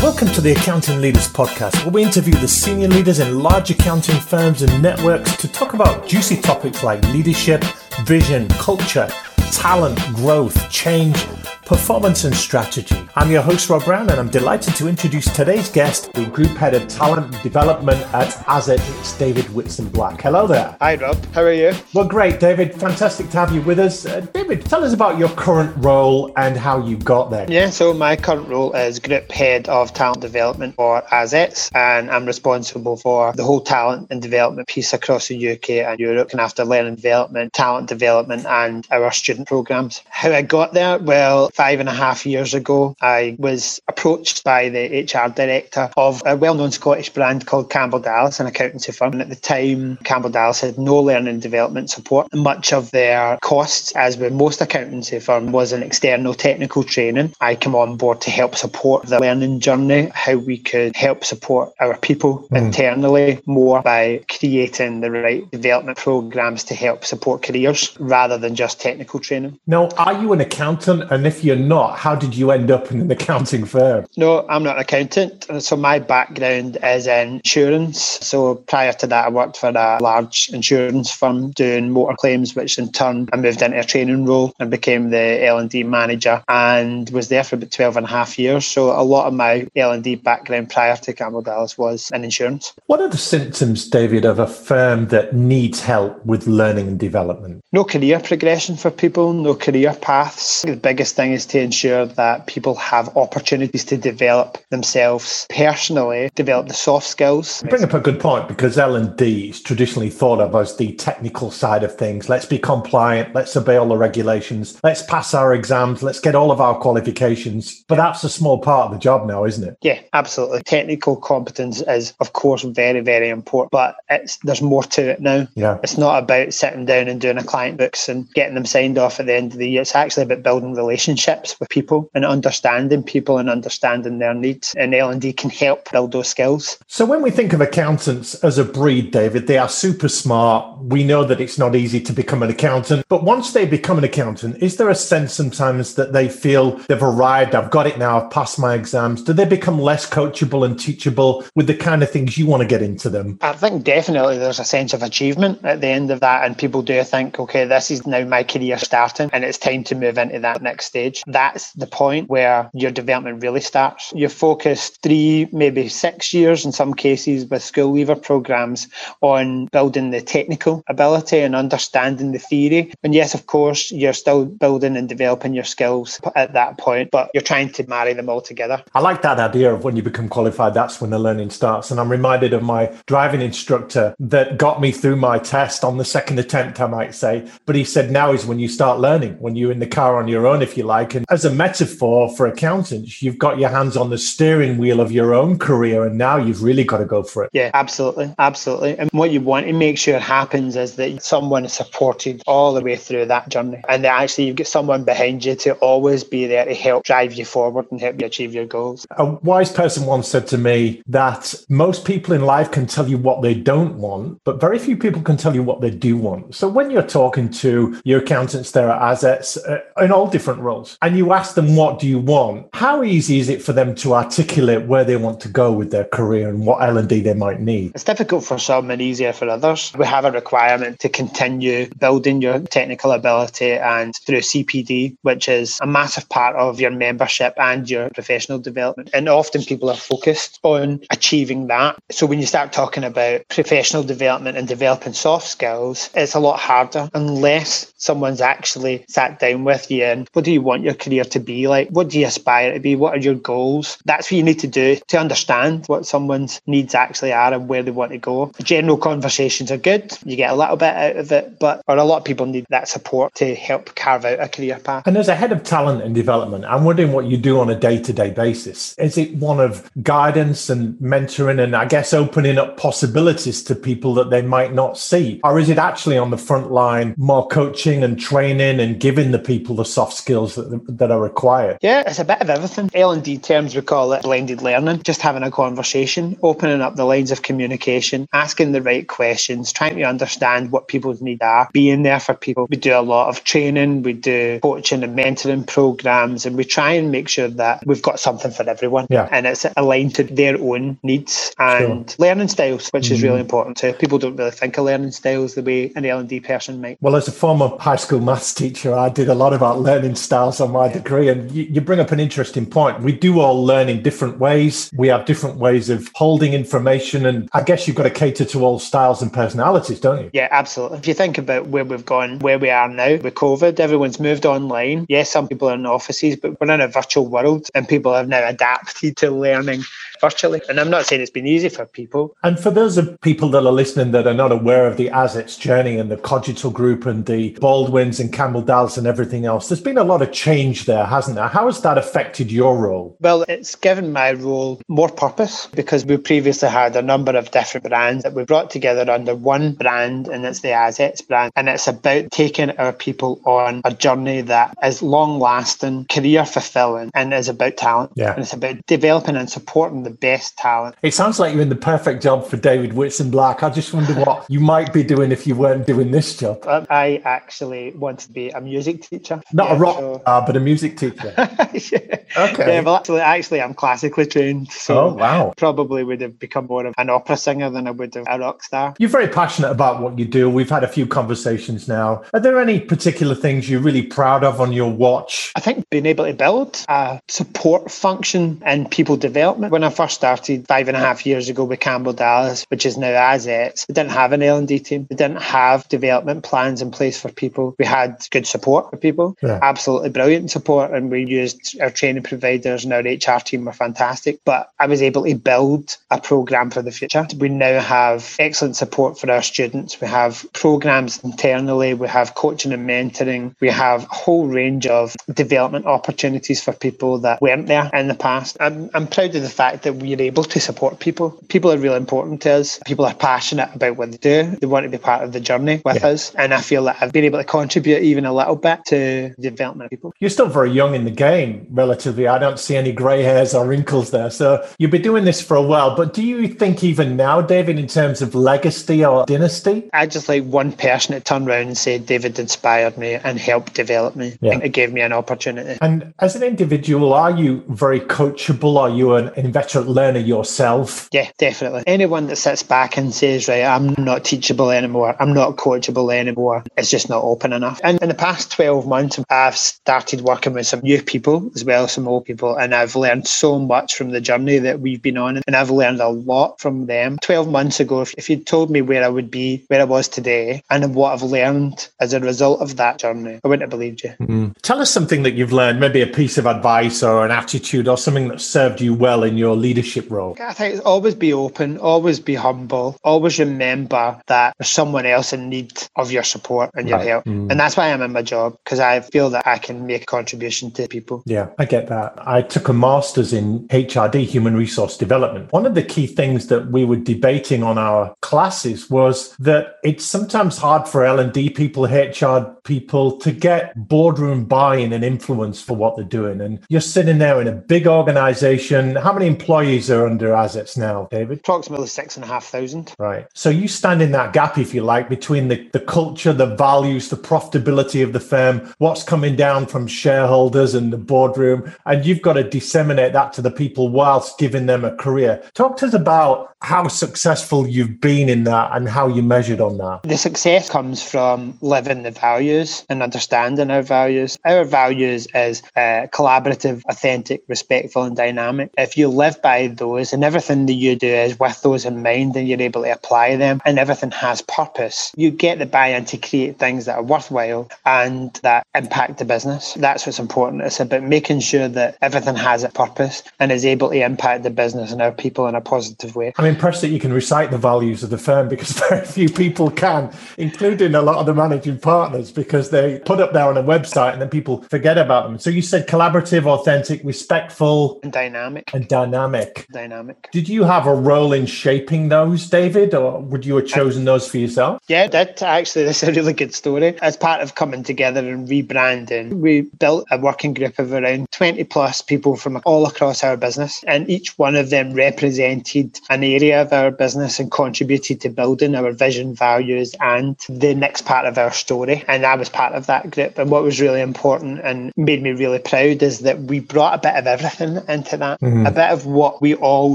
Welcome to the Accounting Leaders Podcast, where we interview the senior leaders in large accounting firms and networks to talk about juicy topics like leadership, vision, culture, talent, growth, change performance and strategy. I'm your host, Rob Brown, and I'm delighted to introduce today's guest, the Group Head of Talent Development at Azets. It's David Whitson Black. Hello there. Hi, Rob. How are you? Well, great, David. Fantastic to have you with us. Uh, David, tell us about your current role and how you got there. Yeah, so my current role is Group Head of Talent Development for Azets, and I'm responsible for the whole talent and development piece across the UK and Europe, and after learning development, talent development, and our student programs. How I got there? Well, five and a half years ago, I was approached by the HR director of a well known Scottish brand called Campbell Dallas, an accountancy firm. And at the time, Campbell Dallas had no learning development support. Much of their costs, as with most accountancy firms, was an external technical training. I came on board to help support the learning journey, how we could help support our people mm. internally more by creating the right development programs to help support careers rather than just technical training. Now, are you an accountant? And if you're not, how did you end up in an accounting firm? No, I'm not an accountant. So my background is in insurance. So prior to that, I worked for a large insurance firm doing motor claims, which in turn I moved into a training role and became the L&D manager and was there for about 12 and a half years. So a lot of my L&D background prior to Campbell Dallas was in insurance. What are the symptoms, David, of a firm that needs help with learning and development? No career progression for people, no career paths. The biggest thing is to ensure that people have opportunities to develop themselves personally, develop the soft skills. You bring up a good point because L&D is traditionally thought of as the technical side of things. Let's be compliant, let's obey all the regulations, let's pass our exams, let's get all of our qualifications. But that's a small part of the job now, isn't it? Yeah, absolutely. Technical competence is of course very, very important, but it's there's more to it now. Yeah. It's not about sitting down and doing a client books and getting them signed off at the end of the year. It's actually about building relationships with people and understanding people and understanding their needs. And L&D can help build those skills. So when we think of accountants as a breed, David, they are super smart. We know that it's not easy to become an accountant, but once they become an accountant, is there a sense sometimes that they feel they've arrived, I've got it now, I've passed my exams? Do they become less coachable and teachable with the kind of things you want to get into them? I think definitely there's a sense of achievement at the end of that. And people do think, okay, this is now my career starting and it's time to move into that next stage. That's the point where your development really starts. You're focused three, maybe six years in some cases with school leaver programs on building the technical ability and understanding the theory. And yes, of course, you're still building and developing your skills at that point, but you're trying to marry them all together. I like that idea of when you become qualified, that's when the learning starts. And I'm reminded of my driving instructor that got me through my test on the second attempt, I might say. But he said now is when you start learning, when you're in the car on your own, if you like. And as a metaphor for accountants, you've got your hands on the steering wheel of your own career, and now you've really got to go for it. Yeah, absolutely. Absolutely. And what you want to make sure happens is that someone is supported all the way through that journey. And that actually you've got someone behind you to always be there to help drive you forward and help you achieve your goals. A wise person once said to me that most people in life can tell you what they don't want, but very few people can tell you what they do want. So when you're talking to your accountants there at Azets uh, in all different roles, and you ask them, what do you want? How easy is it for them to articulate where they want to go with their career and what L&D they might need? It's difficult for some and easier for others. We have a requirement to continue building your technical ability and through CPD, which is a massive part of your membership and your professional development. And often people are focused on achieving that. So when you start talking about professional development and developing soft skills, it's a lot harder unless someone's actually sat down with you and what do you want your career to be like? What do you aspire to be? What are your goals? That's what you need to do to understand what someone's needs actually are and where they want to go. General conversations are good. You get a little bit out of it, but or a lot of people need that support to help carve out a career path. And as a head of talent and development, I'm wondering what you do on a day-to-day basis. Is it one of guidance and mentoring and I guess opening up possibilities to people that they might not see? Or is it actually on the front line more coaching and training and giving the people the soft skills that are required? Yeah, it's a bit of everything. L&D terms, we call it blended learning, just having a conversation, opening up the lines of communication, asking the right questions, trying to understand what people's needs are, being there for people. We do a lot of training, we do coaching and mentoring programs, and we try and make sure that we've got something for everyone. Yeah. And it's aligned to their own needs and sure. learning styles, which mm-hmm. is really mm. important too. People don't really think of learning styles the way an L&D person might. Well, as a former high school maths teacher, I did a lot about learning styles on my yeah. degree. And you, you bring up an interesting point. We do all learn in different ways. We have different ways of holding information. And I guess you've got to cater to all styles and personalities, don't you? Yeah, absolutely. If you think about where we've gone, where we are now with COVID, everyone's moved online. Yes, some people are in offices, but we're in a virtual world and people have now adapted to learning virtually. And I'm not saying it's been easy for people. And for those of people that are listening that are not aware of the Azets journey and the Cogital Group and the Baldwins and Campbell Dallas and everything else, there's been a lot of change there, hasn't there? How has that affected your role? Well, it's given my role more purpose because we previously had a number of different brands that we brought together under one brand, and it's the Azets brand. And it's about taking our people on a journey that is long lasting, career fulfilling, and is about talent. Yeah. And it's about developing and supporting the best talent. It sounds like you're in the perfect job for David Whitson Black. I just wonder what you might be doing if you weren't doing this job. Um, I actually want to be a music teacher. Not yeah, a rock so... star, but a music teacher. yeah. Okay. Yeah, well, actually, actually, I'm classically trained. So oh, wow. Probably would have become more of an opera singer than I would have a rock star. You're very passionate about what you do. We've had a few conversations now. Are there any particular things you're really proud of on your watch? I think being able to build a support function in people development. When I first started five and a half years ago with Campbell Dallas, which is now Azets, we didn't have an L&D team. We didn't have development plans in place for people. We had good support for people, yeah. absolutely brilliant support, and we used our training providers and our HR team were fantastic. But I was able to build a program for the future. We now have excellent support for our students. We have programs internally. We have coaching and mentoring. We have a whole range of development opportunities for people that weren't there in the past. I'm, I'm proud of the fact that we're able to support people. People are really important to us. People are passionate about what they do. They want to be part of the journey with yeah. us. And I feel that I've been able to contribute even a little bit to the development of people. You're still very young in the game, relatively. I don't see any grey hairs or wrinkles there. So you've been doing this for a while. But do you think even now, David, in terms of legacy or dynasty? I just like one person that turned around and said, David inspired me and helped develop me. Yeah. It gave me an opportunity. And as an individual, are you very coachable? Are you an inveterate learner yourself? Yeah, definitely. Anyone that sits back and says, right, I'm not teachable anymore, I'm not coachable anymore, it's just not open enough. And in the past 12 months, I've started working with some new people as well as some old people, and I've learned so much from the journey that we've been on, and I've learned a lot from them. 12 months ago, if, if you'd told me where I would be, where I was today, and what I've learned as a result of that journey, I wouldn't have believed you. Mm-hmm. Tell us something that you've learned, maybe a piece of advice or an attitude or something that served you well in your leadership role. I think always be open, always be humble, always remember that there's someone else in need of your support and your right. help. Mm. And that's why I'm in my job because I feel that I can make a contribution to people. Yeah, I get that. I took a master's in HRD, human resource development. One of the key things that we were debating on our classes was that it's sometimes hard for L&D people, HR people to get boardroom buy-in and influence for what they're doing. And you're sitting there in a big organization. How many employees are under Azets now, David? Approximately six and a half thousand. Right. So you stand in that gap, if you like, between the, the culture, the values, the profitability of the firm, what's coming down from shareholders and the boardroom, and you've got to disseminate that to the people whilst giving them a career. Talk to us about how successful you've been in that and how you measured on that. The success comes from living the values and understanding our values. Our values is uh, collaborative, authentic, respectful, and dynamic. If you live by those and everything that you do is with those in mind and you're able to apply them and everything has purpose, you get the buy in to create things that are worthwhile and that impact the business. That's what's important. It's about making sure that everything has a purpose and is able to impact the business and our people in a positive way. I'm impressed that you can recite the values of the firm because very few people can, including a lot of the managing partners, because they put up there on a website and then people forget about them. So you said collaborative, authentic, respectful, and dynamic. And dynamic. Dynamic. Did you have a role in shaping those, David, or would you have chosen those for yourself? Yeah, that actually. That's a really good story. As part of coming together and rebranding, we we built a working group of around 20 plus people from all across our business, and each one of them represented an area of our business and contributed to building our vision, values, and the next part of our story. And I was part of that group. And what was really important and made me really proud is that we brought a bit of everything into that, mm-hmm. a bit of what we all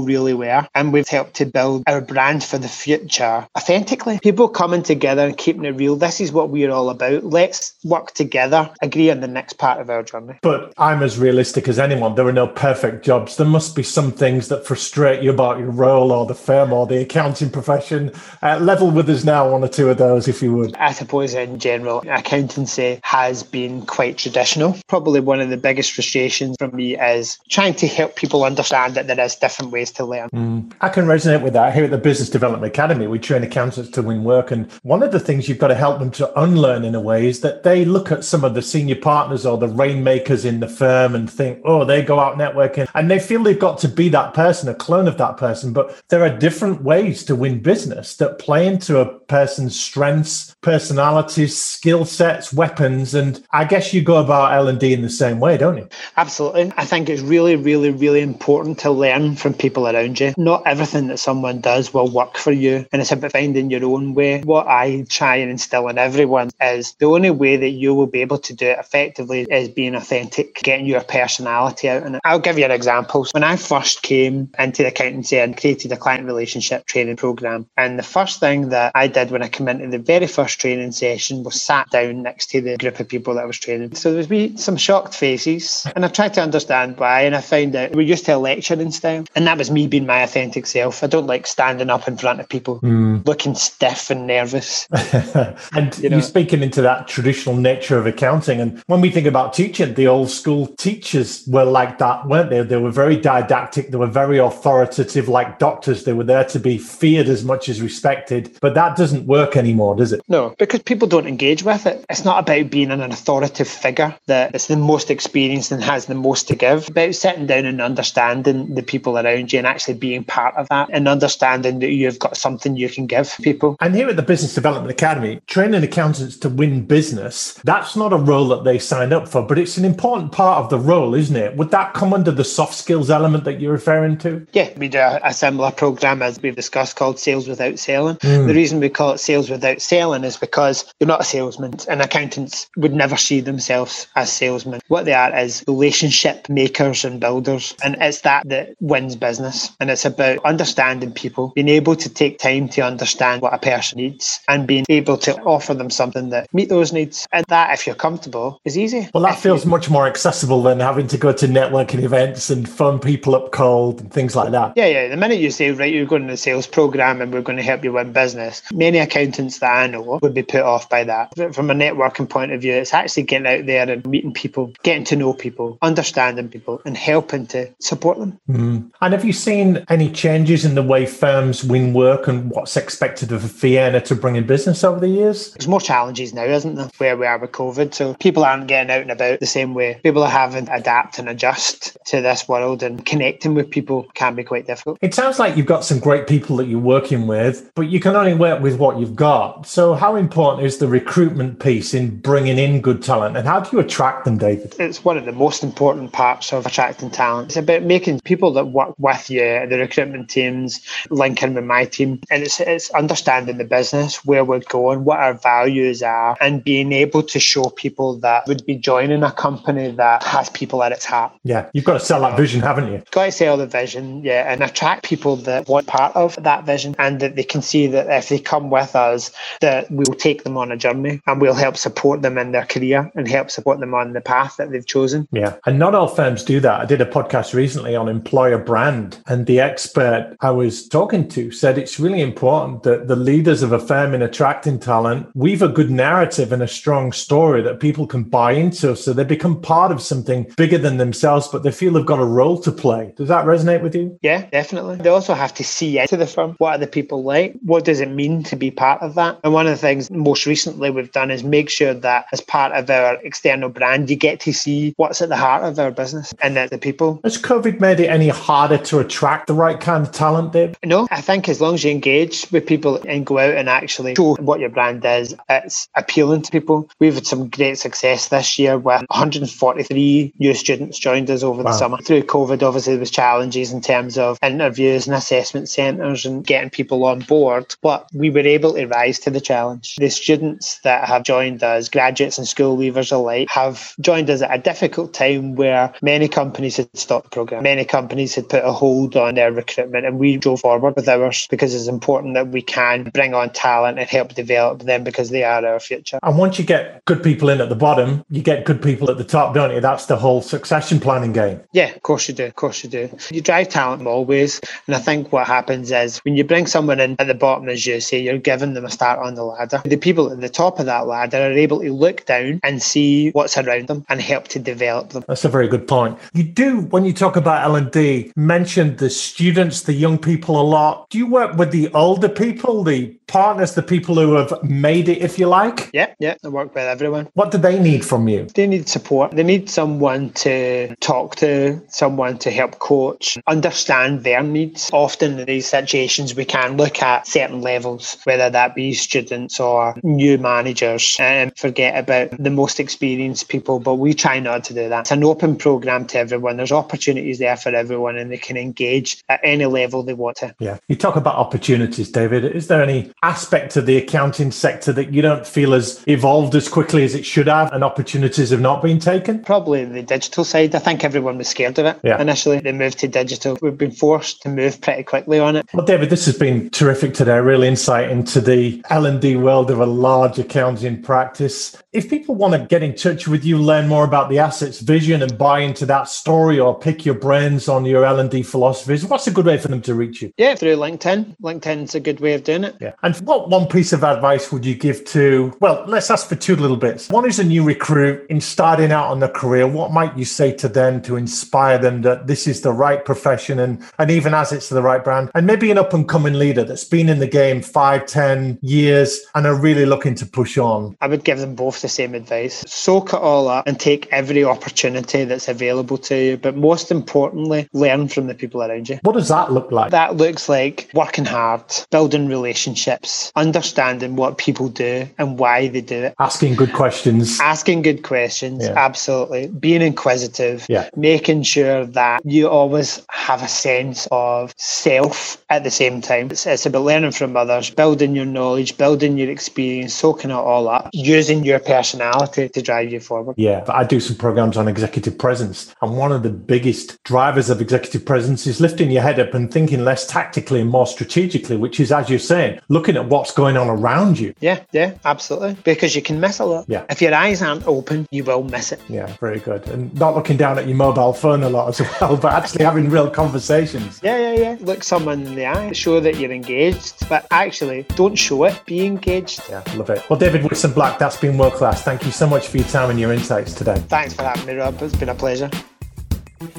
really were. And we've helped to build our brand for the future authentically. People coming together and keeping it real. This is what we're all about. Let's work together, agree on the next part of our journey. But I'm as realistic as anyone. There are no perfect jobs. There must be some things that frustrate you about your role or the firm or the accounting profession. Uh, level with us now one or two of those, if you would. I suppose in general, accountancy has been quite traditional. Probably one of the biggest frustrations for me is trying to help people understand that there is different ways to learn. Mm. I can resonate with that. Here at the Business Development Academy, we train accountants to win work. And one of the things you've got to help them to unlearn in a way is that they look at some of the senior partners or the rainmakers in the firm and think, oh, they go out networking and they feel they've got to be that person, a clone of that person. But there are different ways to win business that play into a person's strengths, personalities, skill sets, weapons. And I guess you go about L&D in the same way, don't you? Absolutely. I think it's really, really, really important to learn from people around you. Not everything that someone does will work for you. And it's about finding your own way. What I try and instill in everyone is the only way that you will be able to do it effectively is being authentic, getting your personality out. And I'll give you an example. When I first came into the accountancy and created a client relationship training program, and the first thing that I did when I came into the very first training session was sat down next to the group of people that I was training. So there was be some shocked faces, and I tried to understand why. And I found out we're used to a lecturing style, and that was me being my authentic self. I don't like standing up in front of people mm. looking stiff and nervous. and you know, you're speaking into that traditional nature of accounting. And when we think about teaching, the old school teachers were like that, weren't they? They were very didactic, they were very authoritative, like doctors. They were there to be feared as much as respected. But that doesn't work anymore, does it? No, because people don't engage with it. It's not about being an authoritative figure that is the most experienced and has the most to give. It's about sitting down and understanding the people around you and actually being part of that and understanding that you've got something you can give people. And here at the Business Development Academy, training accountants to win business, that's not a role that they signed up for, but it's an important part of the role, isn't it? Would that come under the soft skills element that you're referring to? Yeah, we do a, a similar program as we've discussed called Sales Without Selling. Mm. The reason we call it Sales Without Selling is because you're not a salesman, and accountants would never see themselves as salesmen. What they are is relationship makers and builders, and it's that that wins business. And it's about understanding people, being able to take time to understand what a person needs, and being able to offer them something that meet those needs. And that, if you're comfortable, is easy. Well, that if feels you... much more accessible than having to go to networking events and phone people up cold and things like that. Yeah, yeah. The minute you say, right, you're going to the sales program and we're going to help you win business, many accountants that I know would be put off by that. From a networking point of view, it's actually getting out there and meeting people, getting to know people, understanding people, and helping to support them. Mm. And have you seen any changes in the way firms win work and what's expected of a fee to bring in business over the years? There's more challenges now, isn't there, where we are with COVID? So people aren't getting out and about the same way. People are having to adapt and adjust to this world and connecting with people can be quite difficult. It sounds like you've got some great people that you're working with, but you can only work with what you've got. So how important is the recruitment piece in bringing in good talent and how do you attract them, David? It's one of the most important parts of attracting talent. It's about making people that work with you, the recruitment teams, linking with my team. And it's, it's understanding the business, where we're going, what our values are, and being able to show people that would be joining a company that has people at its heart. Yeah, you've got to sell that vision, haven't you? Got to sell the vision, yeah, and attract people that want part of that vision and that they can see that if they come with us, that we'll take them on a journey and we'll help support them in their career and help support them on the path that they've chosen. Yeah, and not all firms do that. I did a podcast recently on employer brand, and the expert I was talking to said it's really important that the leaders of a firm in attracting talent weave a good narrative and a strong story that people can buy into so they become part of something bigger than themselves, but they feel they've got a role to play. Does that resonate with you? Yeah, definitely. They also have to see into the firm. What are the people like? What does it mean to be part of that? And one of the things most recently we've done is make sure that as part of our external brand, you get to see what's at the heart of our business and that the people. Has COVID made it any harder to attract the right kind of talent, Dave? No, I think as long as you engage with people and go out and actually show what your brand is, it's appealing to people. We've had some great success this year with 143 new students joined us over wow. the summer. Through COVID, obviously, there was challenges in terms of interviews and assessment centres and getting people on board, but we were able to rise to the challenge. The students that have joined us, graduates and school leavers alike, have joined us at a difficult time where many companies had stopped the programme. Many companies had put a hold on their recruitment, and we drove forward with ours because it's important that we can bring on talent and help develop them because they are our future. And once you get good people in at the bottom, you get good people at the top, don't you? That's the whole succession planning game. Yeah, of course you do. Of course you do. You drive talent always. And I think what happens is when you bring someone in at the bottom, as you say, you're giving them a start on the ladder. The people at the top of that ladder are able to look down and see what's around them and help to develop them. That's a very good point. You do, when you talk about L&D, mention the students, the young people a lot. Do you work with the older people, the partners, the people who have made it, if you like? Yeah, yeah, I work with everyone. What do they need from you? They need support. They need someone to talk to, someone to help coach, understand their needs. Often in these situations, we can look at certain levels, whether that be students or new managers, and forget about the most experienced people. But we try not to do that. It's an open program to everyone. There's opportunities there for everyone, and they can engage at any level they want to. Yeah. You talk about opportunities, David. Is there any aspect of the accounting sector that you don't feel has evolved as quickly as it should have and opportunities have not been taken? Probably the digital side. I think everyone was scared of it yeah. initially. They moved to digital. We've been forced to move pretty quickly on it. Well, David, this has been terrific today. Real insight into the L&D world of a large accounting practice. If people want to get in touch with you, learn more about the Azets vision and buy into that story or pick your brains on your L&D philosophies, what's a good way for them to reach you? Yeah, through LinkedIn. LinkedIn's a good way of doing it. Yeah. And what one piece of advice would you give to, well, let's ask for two little bits. One is a new recruit in starting out on their career. What might you say to them to inspire them that this is the right profession and, and even as it's the right brand? And maybe an up and coming leader that's been in the game five, ten years and are really looking to push on. I would give them both the same advice. Soak it all up and take every opportunity that's available to you. But most importantly, learn from the people around you. What does that look like? That looks like working hard, building relationships, understanding what people do and why they do it. Asking good questions. Asking good questions, yeah. absolutely. Being inquisitive, yeah. making sure that you always have a sense of self at the same time. It's, it's about learning from others, building your knowledge, building your experience, soaking it all up, using your personality to drive you forward. Yeah, I do some programs on executive presence. And one of the biggest drivers of executive presence is lifting your head up and thinking less tactically and more strategically, which is, as you're saying, looking at what's going on around you. Yeah, yeah, absolutely. Because you can miss a lot. Yeah. If your eyes aren't open, you will miss it. Yeah, very good. And not looking down at your mobile phone a lot as well, but actually having real conversations. Yeah, yeah, yeah. Look someone in the eye, show that you're engaged, but actually don't show it, be engaged. Yeah, love it. Well, David Whitson Black, that's been world class. Thank you so much for your time and your insights today. Thanks for having me, Rob. It's been a pleasure.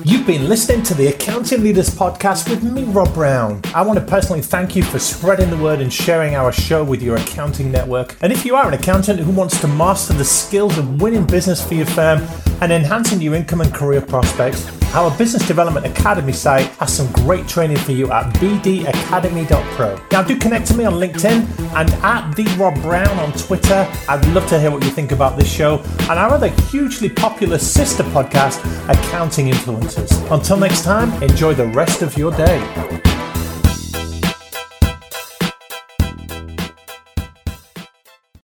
You've been listening to the Accounting Leaders Podcast with me, Rob Brown. I want to personally thank you for spreading the word and sharing our show with your accounting network. And if you are an accountant who wants to master the skills of winning business for your firm and enhancing your income and career prospects, our Business Development Academy site has some great training for you at bdacademy.pro. Now, do connect to me on LinkedIn and at the Rob Brown on Twitter. I'd love to hear what you think about this show and our other hugely popular sister podcast, Accounting Influencers. Until next time, enjoy the rest of your day.